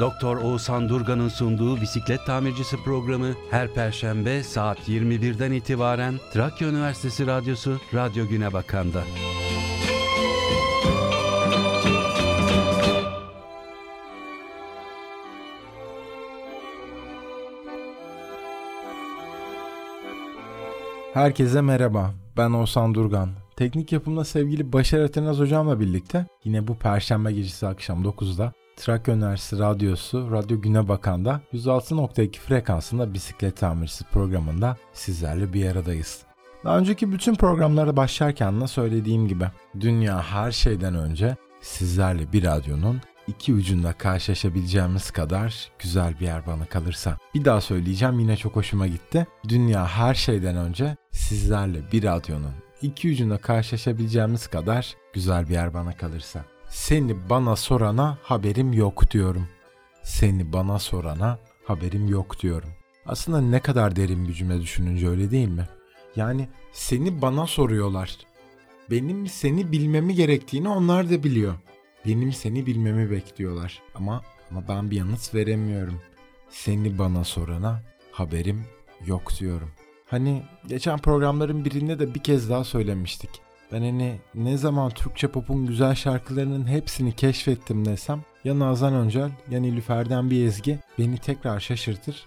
Doktor Oğuzhan Durgan'ın sunduğu bisiklet tamircisi programı her perşembe saat 21'den itibaren Trakya Üniversitesi Radyosu Radyo Güne Bakan'da. Herkese merhaba. Ben Oğuzhan Durgan. Teknik yapımda sevgili Başar Atenaz hocamla birlikte yine bu perşembe gecesi akşam 9'da Trakya Üniversitesi Radyosu Radyo Güne Bakan'da 106.2 frekansında bisiklet tamircisi programında sizlerle bir aradayız. Daha önceki bütün programlara başlarken de söylediğim gibi dünya her şeyden önce sizlerle bir radyonun iki ucunda karşılaşabileceğimiz kadar güzel bir yer bana kalırsa. Bir daha söyleyeceğim yine çok hoşuma gitti. Dünya her şeyden önce sizlerle bir radyonun iki ucunda karşılaşabileceğimiz kadar güzel bir yer bana kalırsa. Seni bana sorana haberim yok diyorum. Seni bana sorana haberim yok diyorum. Aslında ne kadar derin bir cümle düşününce öyle değil mi? Yani seni bana soruyorlar. Benim seni bilmemi gerektiğini onlar da biliyor. Benim seni bilmemi bekliyorlar. Ama ama ben bir yanıt veremiyorum. Seni bana sorana haberim yok diyorum. Hani geçen programların birinde de bir kez daha söylemiştik. Ben hani ne zaman Türkçe pop'un güzel şarkılarının hepsini keşfettim desem ya Nazan Öncel ya Nilüfer'den bir ezgi beni tekrar şaşırtır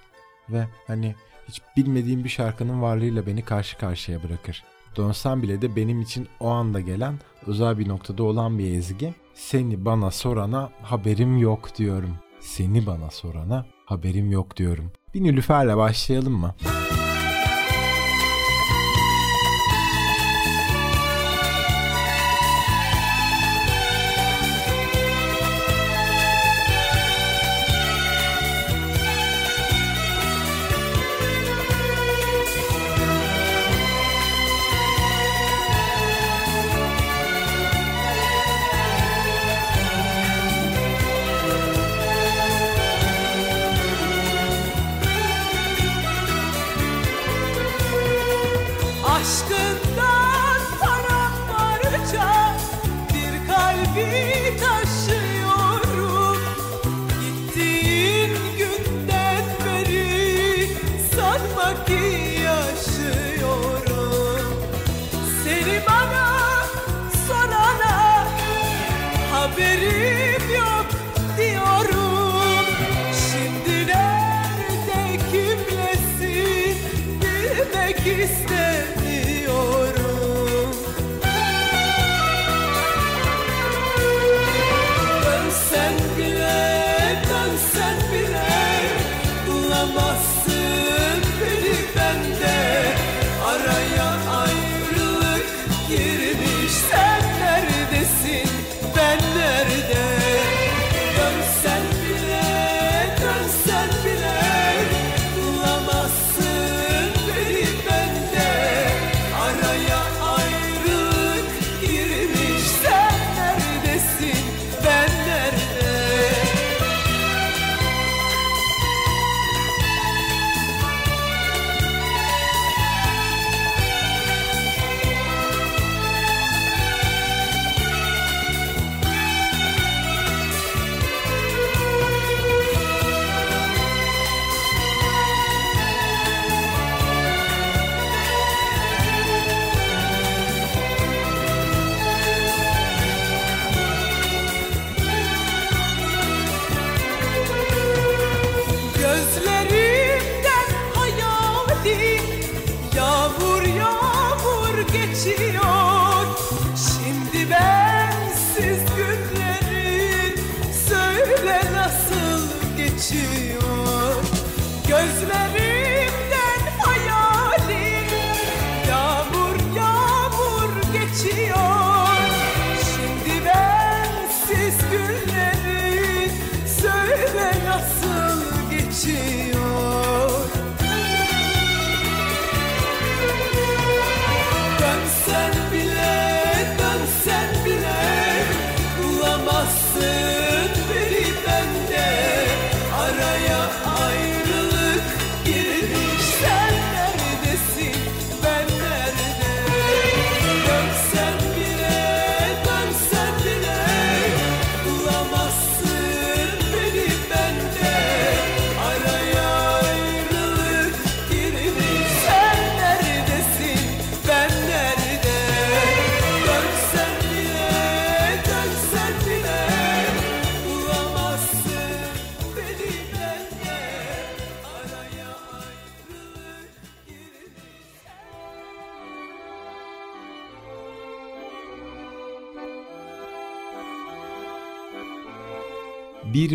ve hani hiç bilmediğim bir şarkının varlığıyla beni karşı karşıya bırakır. Dönsem bile de benim için o anda gelen özel bir noktada olan bir ezgi. Seni bana sorana haberim yok diyorum. Seni bana sorana haberim yok diyorum. Bir Nilüfer'le başlayalım mı? Müzik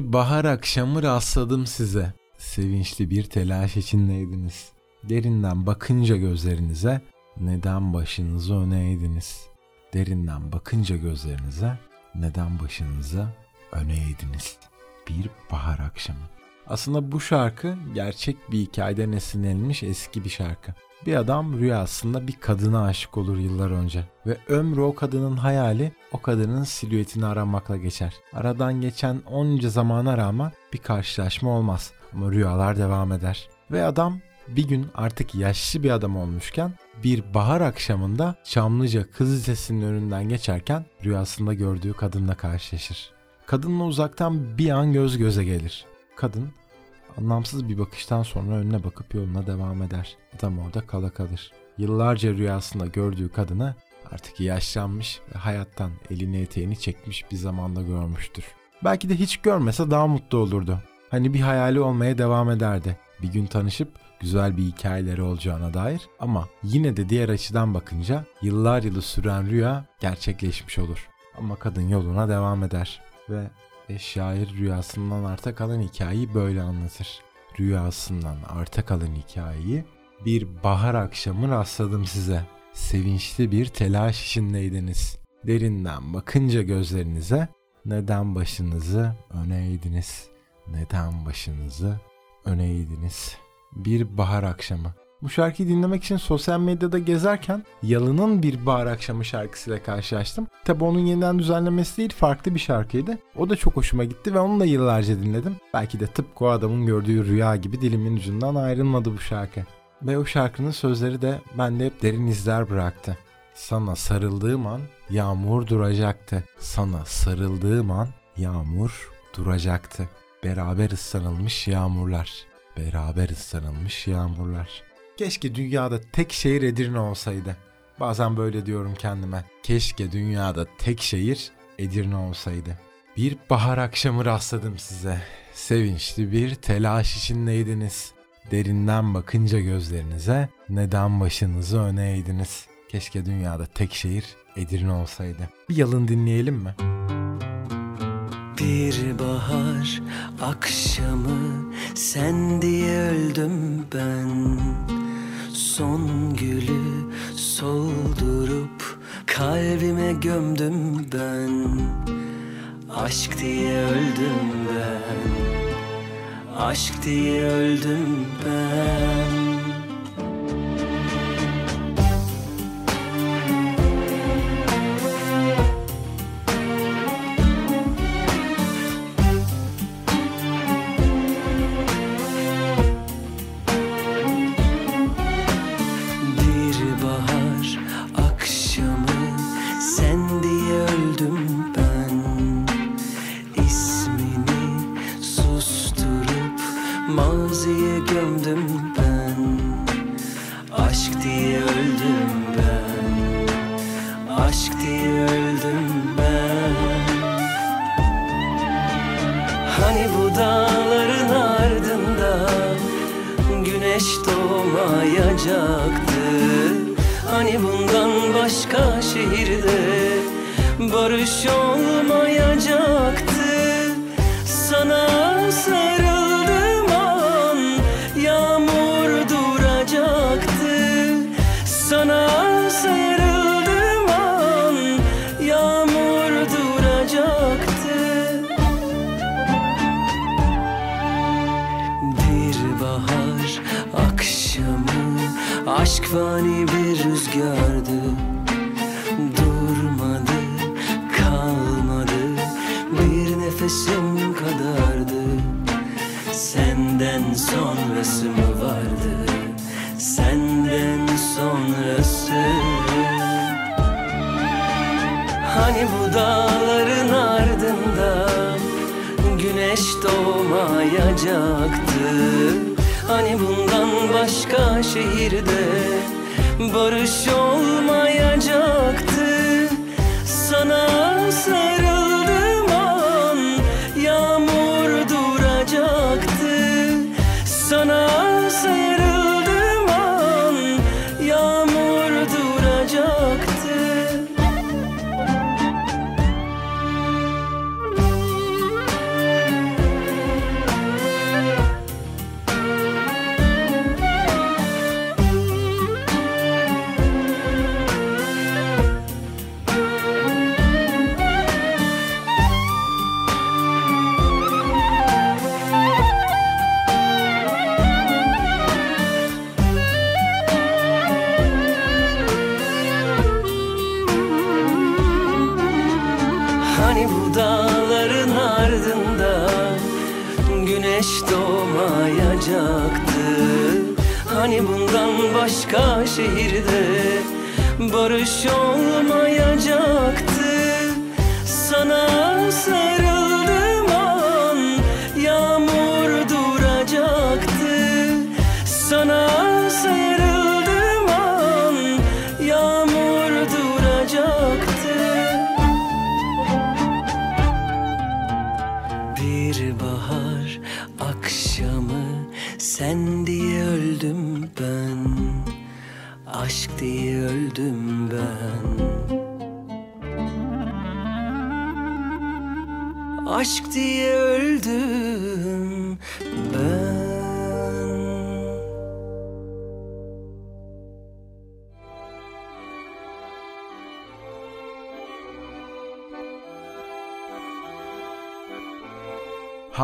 Bir bahar akşamı rastladım size. Sevinçli bir telaş içindeydiniz. Derinden bakınca gözlerinize neden başınızı öne eğdiniz? Derinden bakınca gözlerinize neden başınızı öne eğdiniz? Bir bahar akşamı. Aslında bu şarkı gerçek bir hikayeden esinlenilmiş eski bir şarkı. Bir adam rüyasında bir kadına aşık olur yıllar önce ve ömrü o kadının hayali o kadının silüetini aramakla geçer. Aradan geçen onca zamana rağmen bir karşılaşma olmaz ama rüyalar devam eder. Ve adam bir gün artık yaşlı bir adam olmuşken bir bahar akşamında Çamlıca Kız Lisesi'nin önünden geçerken rüyasında gördüğü kadınla karşılaşır. Kadınla uzaktan bir an göz göze gelir. Kadın anlamsız bir bakıştan sonra önüne bakıp yoluna devam eder. Adam orada kala kalır. Yıllarca rüyasında gördüğü kadını artık yaşlanmış ve hayattan elini eteğini çekmiş bir zamanda görmüştür. Belki de hiç görmese daha mutlu olurdu. Hani bir hayali olmaya devam ederdi. Bir gün tanışıp güzel bir hikayeleri olacağına dair ama yine de diğer açıdan bakınca yıllar yılı süren rüya gerçekleşmiş olur. Ama kadın yoluna devam eder ve ve şair rüyasından arta kalan hikayeyi böyle anlatır. Rüyasından arta kalan hikayeyi bir bahar akşamı rastladım size. Sevinçli bir telaş içindeydiniz. Derinden bakınca gözlerinize neden başınızı öne eğdiniz? Neden başınızı öne eğdiniz? Bir bahar akşamı. Bu şarkıyı dinlemek için sosyal medyada gezerken Yalın'ın bir bahar akşamı şarkısıyla karşılaştım. Tabi onun yeniden düzenlemesi değil farklı bir şarkıydı. O da çok hoşuma gitti ve onu da yıllarca dinledim. Belki de tıpkı o adamın gördüğü rüya gibi dilimin ucundan ayrılmadı bu şarkı. Ve o şarkının sözleri de bende hep derin izler bıraktı. Sana sarıldığım an yağmur duracaktı. Sana sarıldığım an yağmur duracaktı. Beraber ıslanılmış yağmurlar. Beraber ıslanılmış yağmurlar. Keşke dünyada tek şehir Edirne olsaydı. Bazen böyle diyorum kendime. Keşke dünyada tek şehir Edirne olsaydı. Bir bahar akşamı rastladım size. Sevinçli bir telaş içindeydiniz. Derinden bakınca gözlerinize neden başınızı öne eğdiniz? Keşke dünyada tek şehir Edirne olsaydı. Bir yalın dinleyelim mi? Bir bahar akşamı sen diye öldüm ben Son gülü soldurup kalbime gömdüm ben. Aşk diye öldüm ben. Aşk diye öldüm ben maziye gömdüm ben. Aşk diye öldüm ben. Aşk diye öldüm ben. Hani bu dağların ardında Güneş doğmayacaktı? Hani bundan başka şehirde Barış olmayacaktı fani bir rüzgardı. Durmadı, kalmadı. Bir nefesim kadardı. Senden sonrası mı vardı? Senden sonrası. Hani bu dağların ardında Güneş doğmayacaktı Hani bundan başka şehirde Barış olmayacaktı. Sana sarıldığım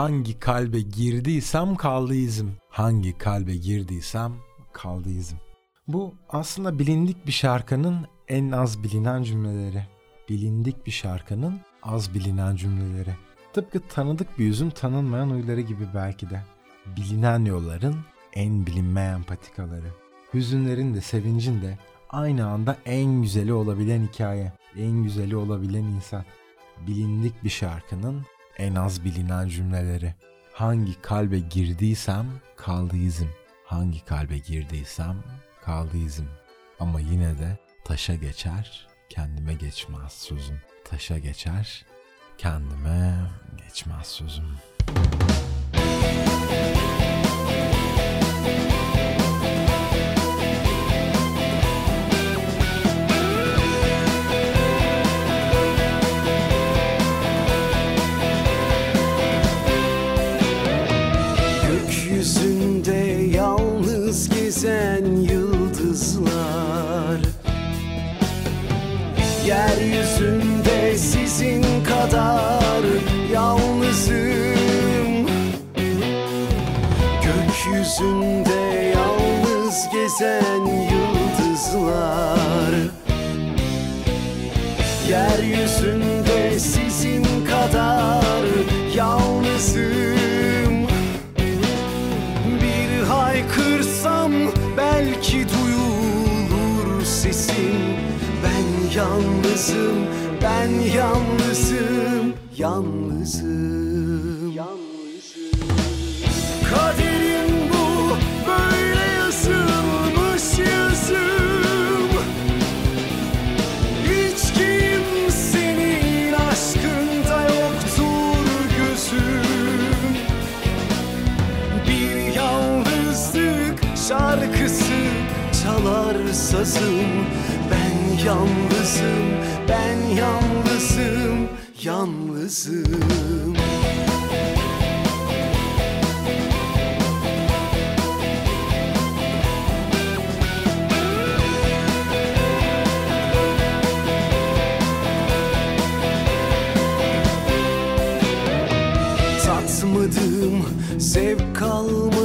Hangi kalbe girdiysem kaldı izim. Hangi kalbe girdiysem kaldı izim. Bu aslında bilindik bir şarkının en az bilinen cümleleri. Bilindik bir şarkının az bilinen cümleleri. Tıpkı tanıdık bir yüzün tanınmayan huyları gibi belki de. Bilinen yolların en bilinmeyen patikaları. Hüzünlerin de sevincin de aynı anda en güzeli olabilen hikaye. En güzeli olabilen insan. Bilindik bir şarkının en az bilinen cümleleri. Hangi kalbe girdiysem kaldı izim. Hangi kalbe girdiysem kaldı izim. Ama yine de taşa geçer, kendime geçmez sözüm. Taşa geçer, kendime geçmez sözüm. Gökyüzünde Gökyüzünde yalnız gezen yıldızlar. Yeryüzünde sizin kadar yalnızım. Bir haykırsam belki duyulur sesim Ben yalnızım, ben yalnızım, yalnızım. Kaderim bu, sazım Ben yalnızım, ben yalnızım, yalnızım. Tatmadım, zevk kalmadı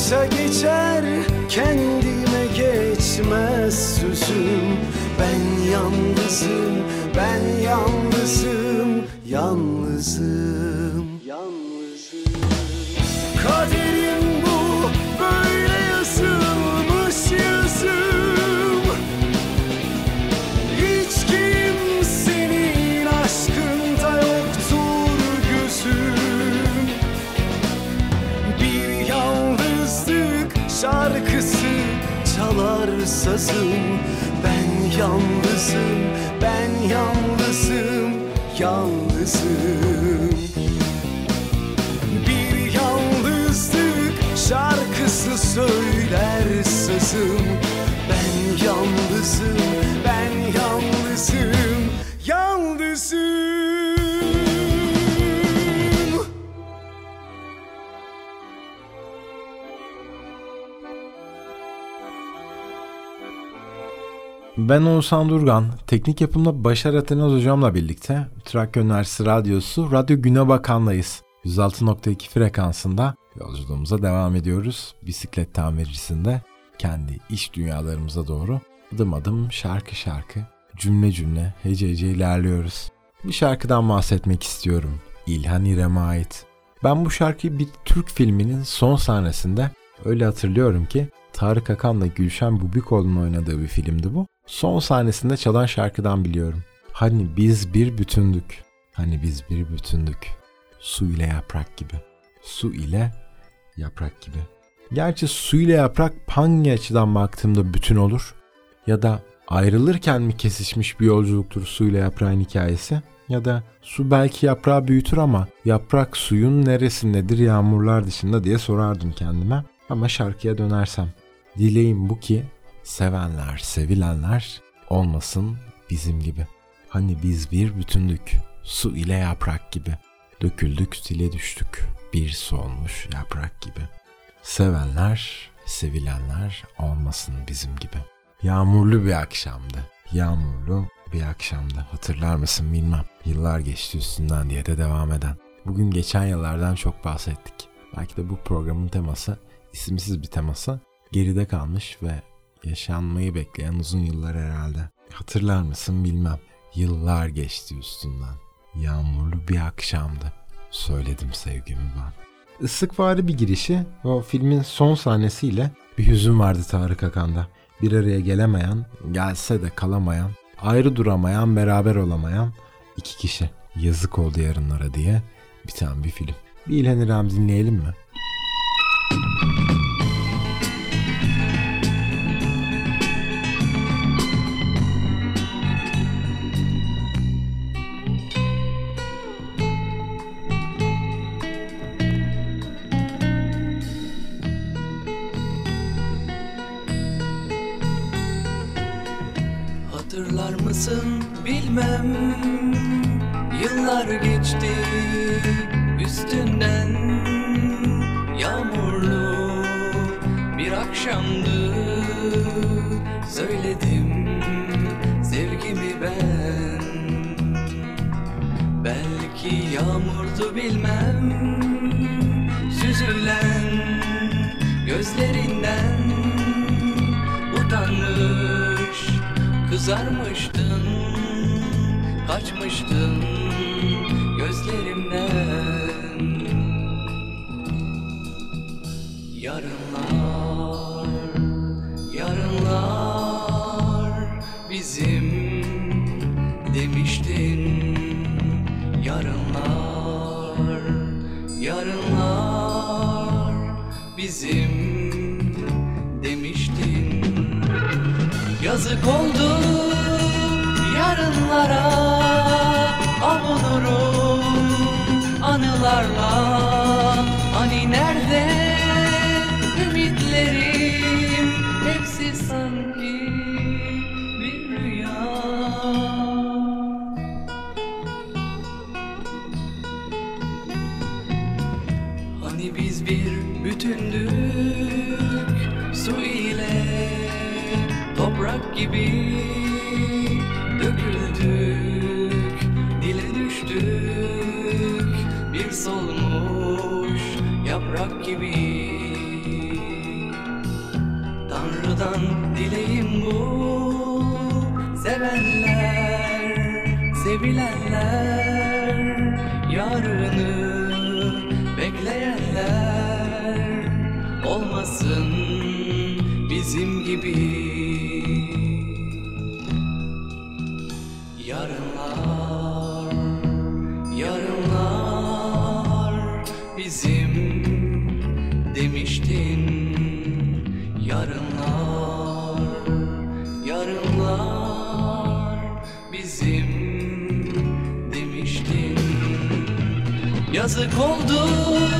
Taşa geçer kendime geçmez sözüm. Ben yalnızım, ben yalnızım Yalnızım sazım Ben yalnızım, ben yalnızım, yalnızım. Bir yalnızlık şarkısı söyler sazım Ben yalnızım, ben yalnızım, Ben Oğuzhan Durgan. Teknik yapımda Başar Atenaz hocamla birlikte Trakya Üniversitesi Radyosu Radyo Güne Bakan'dayız. 106.2 frekansında yolculuğumuza devam ediyoruz. Bisiklet tamircisinde kendi iş dünyalarımıza doğru adım adım şarkı şarkı cümle cümle hece hece ilerliyoruz. Bir şarkıdan bahsetmek istiyorum. İlhan İrem'e ait. Ben bu şarkıyı bir Türk filminin son sahnesinde öyle hatırlıyorum ki Tarık Akan'la Gülşen Bubikoğlu'nun oynadığı bir filmdi bu. Son sahnesinde çalan şarkıdan biliyorum. Hani biz bir bütündük. Hani biz bir bütündük. Su ile yaprak gibi. Su ile yaprak gibi. Gerçi su ile yaprak hangi açıdan baktığımda bütün olur? Ya da ayrılırken mi kesişmiş bir yolculuktur su ile yaprağın hikayesi? Ya da su belki yaprağı büyütür ama yaprak suyun neresindedir yağmurlar dışında diye sorardım kendime. Ama şarkıya dönersem. Dileğim bu ki sevenler, sevilenler olmasın bizim gibi. Hani biz bir bütündük, su ile yaprak gibi. Döküldük, dile düştük, bir su olmuş yaprak gibi. Sevenler, sevilenler olmasın bizim gibi. Yağmurlu bir akşamdı. Yağmurlu bir akşamdı. Hatırlar mısın bilmem. Yıllar geçti üstünden diye de devam eden. Bugün geçen yıllardan çok bahsettik. Belki de bu programın teması isimsiz bir teması geride kalmış ve yaşanmayı bekleyen uzun yıllar herhalde. Hatırlar mısın bilmem. Yıllar geçti üstünden. Yağmurlu bir akşamdı. Söyledim sevgimi ben. Islıkvari bir girişi o filmin son sahnesiyle bir hüzün vardı Tarık Akan'da. Bir araya gelemeyen, gelse de kalamayan, ayrı duramayan, beraber olamayan iki kişi. Yazık oldu yarınlara diye biten bir film. Bir İlhan İrem dinleyelim mi? Hatırlar kızarmıştın Kaçmıştın gözlerimden. Yarınlar, yarınlar bizim demiştin. Yarınlar, yarınlar bizim demiştin. Yazık oldu yarınlara Avunurum anılarla sevilenler yarını bekleyenler olmasın bizim gibi Yazık oldu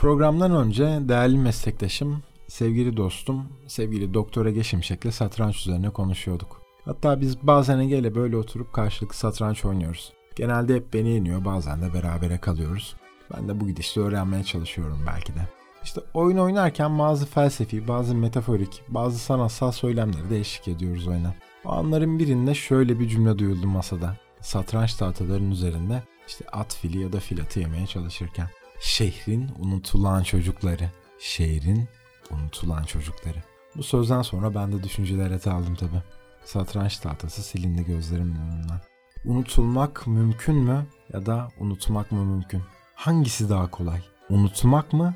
Programdan önce değerli meslektaşım, sevgili dostum, sevgili Doktor Ege Şimşek'le satranç üzerine konuşuyorduk. Hatta biz bazen Ege'yle böyle oturup karşılıklı satranç oynuyoruz. Genelde hep beni yeniyor, bazen de berabere kalıyoruz. Ben de bu gidişle öğrenmeye çalışıyorum belki de. İşte oyun oynarken bazı felsefi, bazı metaforik, bazı sanatsal söylemleri de eşlik ediyoruz oyuna. O anların birinde şöyle bir cümle duyuldu masada. Satranç tahtalarının üzerinde işte at fili ya da fil atı yemeye çalışırken. Şehrin unutulan çocukları. Şehrin unutulan çocukları. Bu sözden sonra ben de düşüncelere daldım tabi. Satranç tahtası silindi gözlerimin önünden. Unutulmak mümkün mü ya da unutmak mı mümkün? Hangisi daha kolay? Unutmak mı,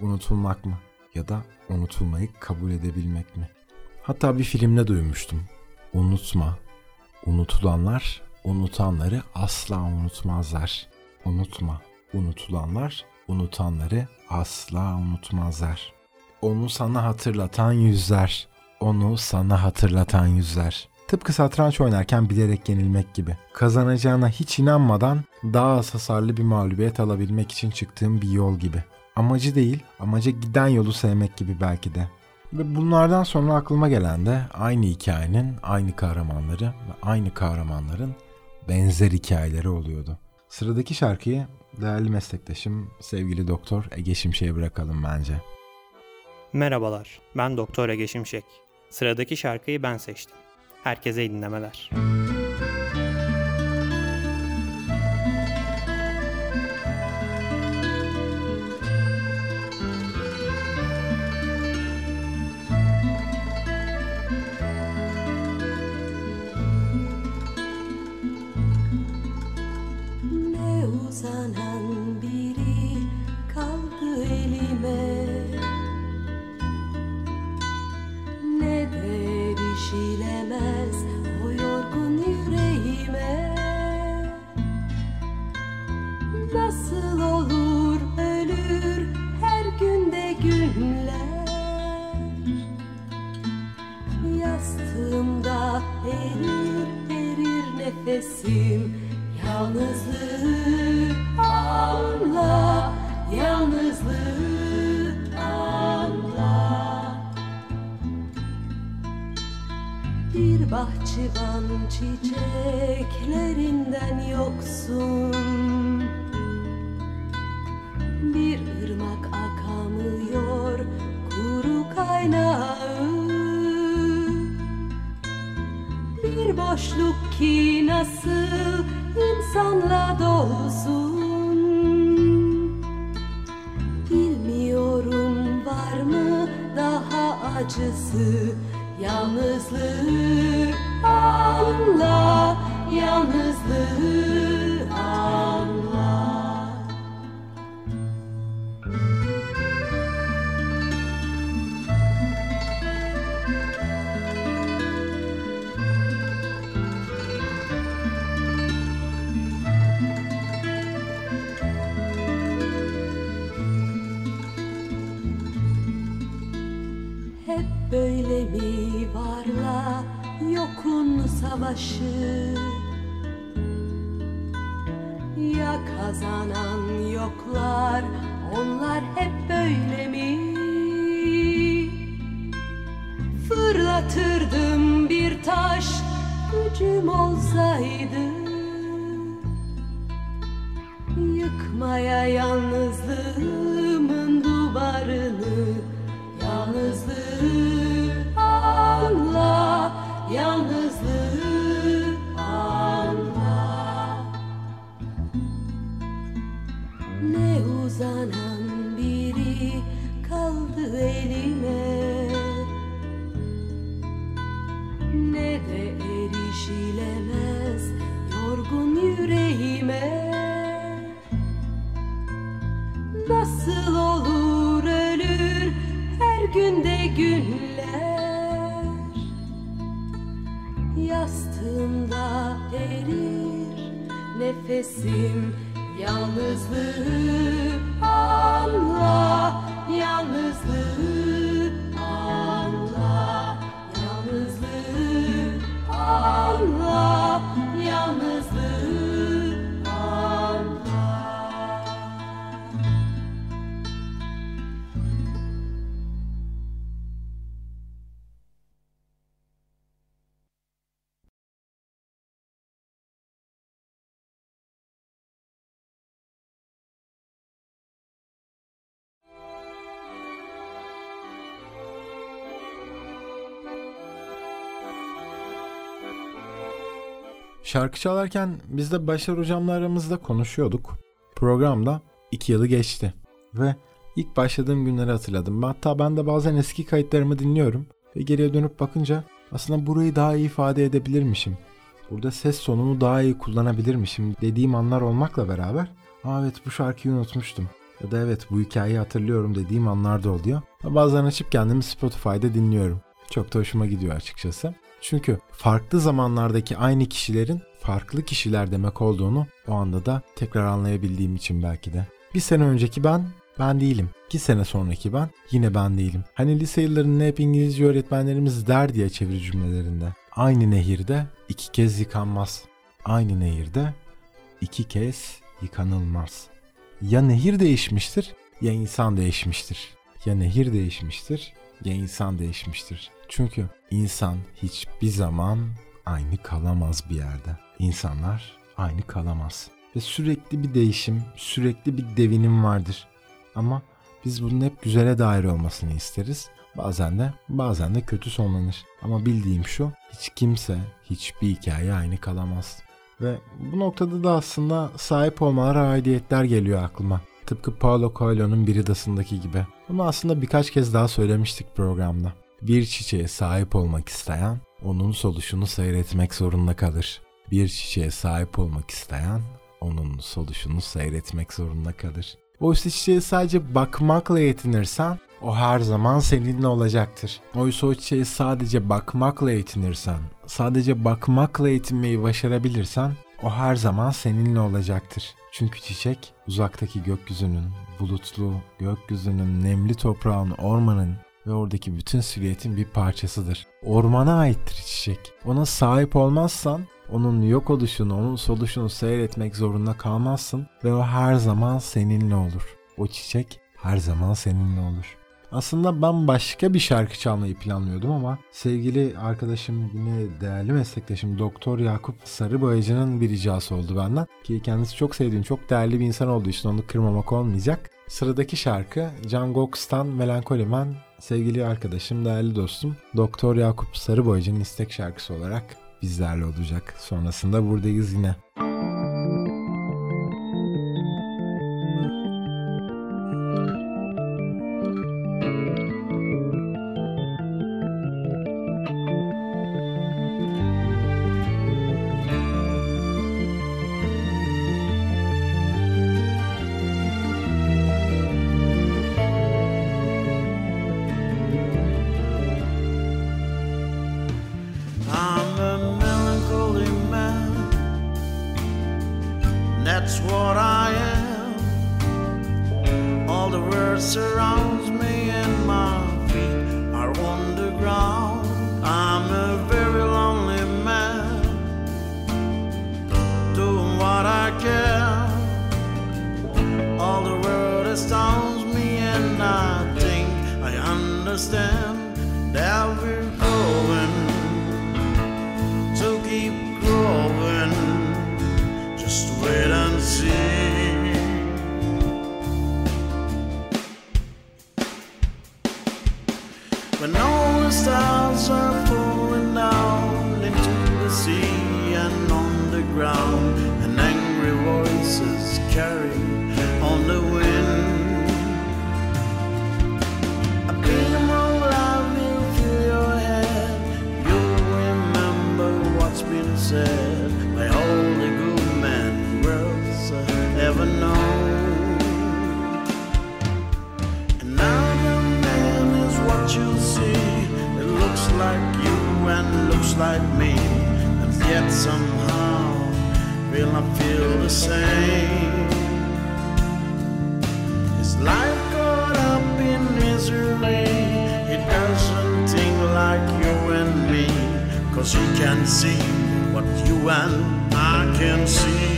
unutulmak mı? Ya da unutulmayı kabul edebilmek mi? Hatta bir filmde duymuştum. Unutma. Unutulanlar unutanları asla unutmazlar. Unutma. Unutulanlar unutanları asla unutmazlar. Onu sana hatırlatan yüzler. Onu sana hatırlatan yüzler. Tıpkı satranç oynarken bilerek yenilmek gibi. Kazanacağına hiç inanmadan daha az hasarlı bir mağlubiyet alabilmek için çıktığım bir yol gibi. Amacı değil, amaca giden yolu sevmek gibi belki de. Ve bunlardan sonra aklıma gelen de aynı hikayenin aynı kahramanları ve aynı kahramanların benzer hikayeleri oluyordu. Sıradaki şarkıyı değerli meslektaşım sevgili doktor Ege Şimşek'e bırakalım bence. Merhabalar, ben Doktor Ege Şimşek. Sıradaki şarkıyı ben seçtim. Herkese iyi dinlemeler. Ne Nasıl olur ölür her günde günler? Yastığımda erir erir nefesim Yalnızlığı anla Yalnızlığı anla. Bir bahçıvan çiçeklerinden yoksun boşluk ki nasıl insanla dolsun? Bilmiyorum var mı daha acısı Yalnızlığı anla Yalnızlığı savaşı Ya kazanan yoklar onlar hep böyle mi? Fırlatırdım bir taş gücüm olsaydı Yalnızlığı anla Yalnızlığı Şarkı çalarken biz de Başar hocamla aramızda konuşuyorduk. Programda iki yılı geçti ve ilk başladığım günleri hatırladım. Hatta ben de bazen eski kayıtlarımı dinliyorum ve geriye dönüp bakınca aslında burayı daha iyi ifade edebilirmişim. Burada ses tonumu daha iyi kullanabilirmişim dediğim anlar olmakla beraber Aa evet bu şarkıyı unutmuştum. Ya da evet bu hikayeyi hatırlıyorum dediğim anlar da oluyor. Bazen açıp kendimi Spotify'da dinliyorum. Çok da hoşuma gidiyor açıkçası. Çünkü farklı zamanlardaki aynı kişilerin farklı kişiler demek olduğunu o anda da tekrar anlayabildiğim için belki de. Bir sene önceki ben, ben değilim. İki sene sonraki ben, yine ben değilim. Hani lise yıllarında hep İngilizce öğretmenlerimiz der diye çeviri cümlelerinde. Aynı nehirde iki kez yıkanmaz. Aynı nehirde iki kez yıkanılmaz. Ya nehir değişmiştir ya insan değişmiştir. Ya nehir değişmiştir ya insan değişmiştir. Çünkü insan hiçbir zaman aynı kalamaz bir yerde. İnsanlar aynı kalamaz. Ve sürekli bir değişim, sürekli bir devinim vardır. Ama biz bunun hep güzele dair olmasını isteriz. Bazen de bazen de kötü sonlanır. Ama bildiğim şu, hiç kimse, hiçbir hikaye aynı kalamaz. Ve bu noktada da aslında sahip olmalara aidiyetler geliyor aklıma. Tıpkı Paulo Coelho'nun Biridas'ındaki gibi. Bunu aslında birkaç kez daha söylemiştik programda. Bir çiçeğe sahip olmak isteyen onun soluşunu seyretmek zorunda kalır. Bir çiçeğe sahip olmak isteyen onun soluşunu seyretmek zorunda kalır. Oysa çiçeğe sadece bakmakla yetinirsen o her zaman seninle olacaktır. Oysa o çiçeğe sadece bakmakla yetinirsen, sadece bakmakla yetinmeyi başarabilirsen o her zaman seninle olacaktır. Çünkü çiçek uzaktaki gökyüzünün, bulutlu gökyüzünün, nemli toprağın, ormanın ve oradaki bütün silüetin bir parçasıdır. Ormana aittir çiçek. Ona sahip olmazsan onun yok oluşunu, onun soluşunu seyretmek zorunda kalmazsın ve o her zaman seninle olur. O çiçek her zaman seninle olur. Aslında ben başka bir şarkı çalmayı planlıyordum ama sevgili arkadaşım yine değerli meslektaşım Doktor Yakup Sarıboyacı'nın bir ricası oldu benden. Ki kendisi çok sevdiğim, çok değerli bir insan olduğu için onu kırmamak olmayacak. Sıradaki şarkı Can Goks'tan Melankoli Man sevgili arkadaşım, değerli dostum Doktor Yakup Sarıboyacı'nın istek şarkısı olarak bizlerle olacak. Sonrasında buradayız yine. The world surrounds me, and my feet are on the ground. I'm a very lonely man, doing what I can. All the world astounds me, and I think I understand that we're like me, and yet somehow will not feel the same. His life caught up in misery. He doesn't think like you and me, cause he can see what you and I can see.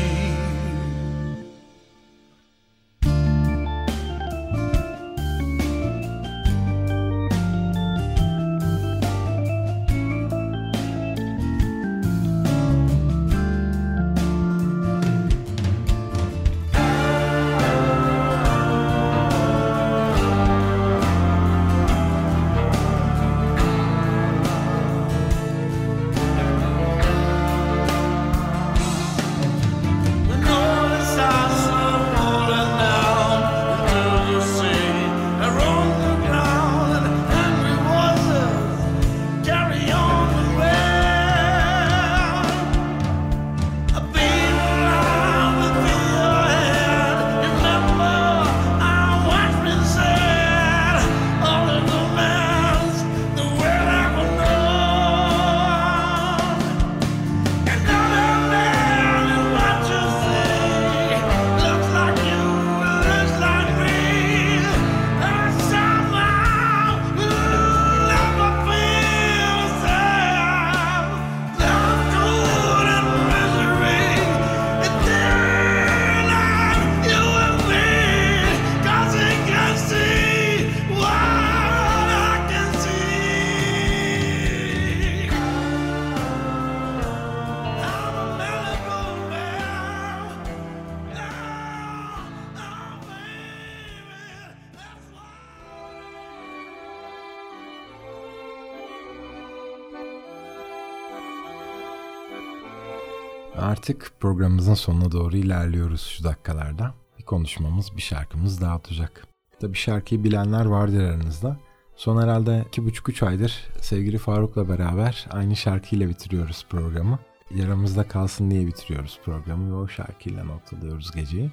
Programımızın sonuna doğru ilerliyoruz şu dakikalarda. Bir konuşmamız, bir şarkımız daha olacak. Tabi şarkıyı bilenler vardır aranızda. Son herhalde 2,5-3 aydır sevgili Faruk'la beraber aynı şarkıyla bitiriyoruz programı. Yaramızda kalsın diye bitiriyoruz programı ve o şarkıyla noktalıyoruz geceyi.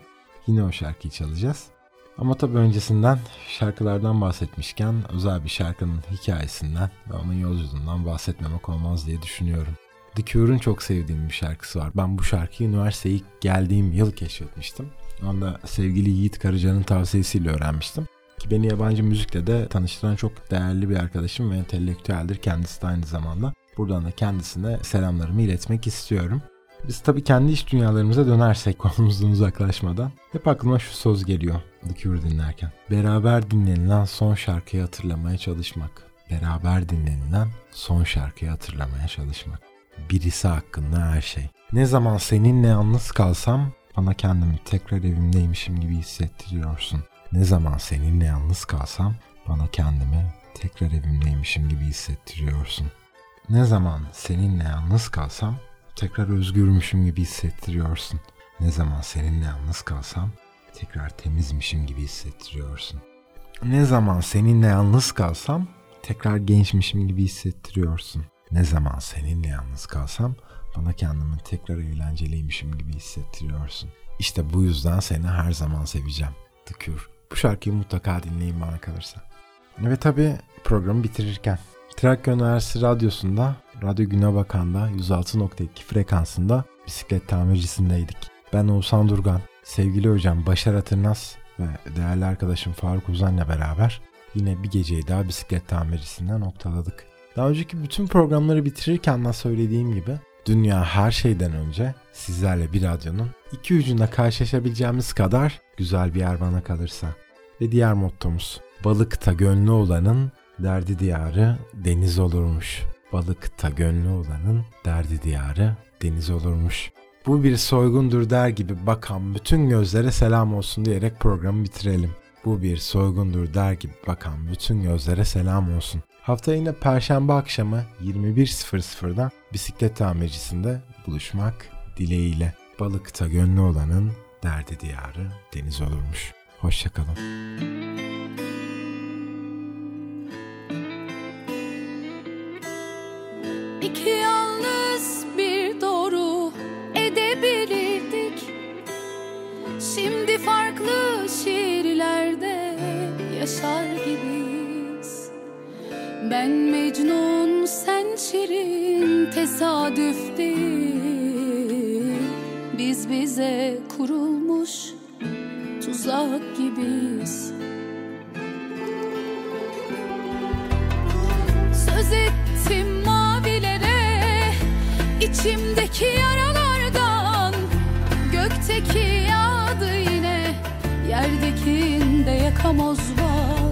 Yine o şarkıyı çalacağız. Ama tabii öncesinden şarkılardan bahsetmişken özel bir şarkının hikayesinden ve onun yolculuğundan bahsetmemek olmaz diye düşünüyorum. The Cure'un çok sevdiğim bir şarkısı var. Ben bu şarkıyı üniversiteye geldiğim yıl keşfetmiştim. Onda sevgili Yiğit Karıca'nın tavsiyesiyle öğrenmiştim. Ki beni yabancı müzikle de tanıştıran çok değerli bir arkadaşım ve entelektüeldir kendisi de aynı zamanda. Buradan da kendisine selamlarımı iletmek istiyorum. Biz tabii kendi iş dünyalarımıza dönersek konumuzdan uzaklaşmadan hep aklıma şu söz geliyor The Cure dinlerken. Beraber dinlenilen son şarkıyı hatırlamaya çalışmak. Beraber dinlenilen son şarkıyı hatırlamaya çalışmak. Birisi hakkında her şey. Ne zaman seninle yalnız kalsam bana kendimi tekrar evimdeymişim gibi hissettiriyorsun. Ne zaman seninle yalnız kalsam bana kendimi tekrar evimdeymişim gibi hissettiriyorsun. Ne zaman seninle yalnız kalsam tekrar özgürmüşüm gibi hissettiriyorsun. Ne zaman seninle yalnız kalsam tekrar temizmişim gibi hissettiriyorsun. Ne zaman seninle yalnız kalsam tekrar gençmişim gibi hissettiriyorsun. Ne zaman seninle yalnız kalsam bana kendimi tekrar eğlenceliymişim gibi hissettiriyorsun. İşte bu yüzden seni her zaman seveceğim. The. Bu şarkıyı mutlaka dinleyin bana kalırsa. Ve tabi programı bitirirken Trakya Üniversitesi Radyosu'nda Radyo Güne Bakan'da 106.2 frekansında bisiklet tamircisindeydik. Ben Oğuzhan Durgan, sevgili hocam Başar Atırnaz ve değerli arkadaşım Faruk Uzan'la beraber yine bir geceyi daha bisiklet tamircisinde noktaladık. Daha önceki bütün programları bitirirken de söylediğim gibi dünya her şeyden önce sizlerle bir radyonun iki ucunda karşılaşabileceğimiz kadar güzel bir yer bana kalırsa. Ve diğer mottomuz balıkta gönlü olanın derdi diyarı deniz olurmuş. Balıkta gönlü olanın derdi diyarı deniz olurmuş. Bu bir soygundur der gibi bakan bütün gözlere selam olsun diyerek programı bitirelim. Bu bir soygundur der gibi bakan bütün gözlere selam olsun. Hafta yine Perşembe akşamı 21.00'da bisiklet tamircisinde buluşmak dileğiyle. Balıkta gönlü olanın derdi diyarı deniz olurmuş. Hoşçakalın. İki yalnız bir doğru edebilirdik Şimdi farklı şiirlerde yaşar gibiyiz Ben Mecnun sen Şirin tesadüf değil Biz bize kurulmuş tuzak gibiyiz. Söz ettim mavilere içimdeki yaralardan. Gökteki yağdı yine Yerdekinde yakamoz var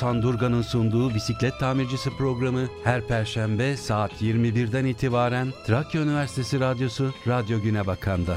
Sandurga'nın sunduğu bisiklet tamircisi programı her perşembe saat 21'den itibaren Trakya Üniversitesi Radyosu Radyo Güne Bakan'da.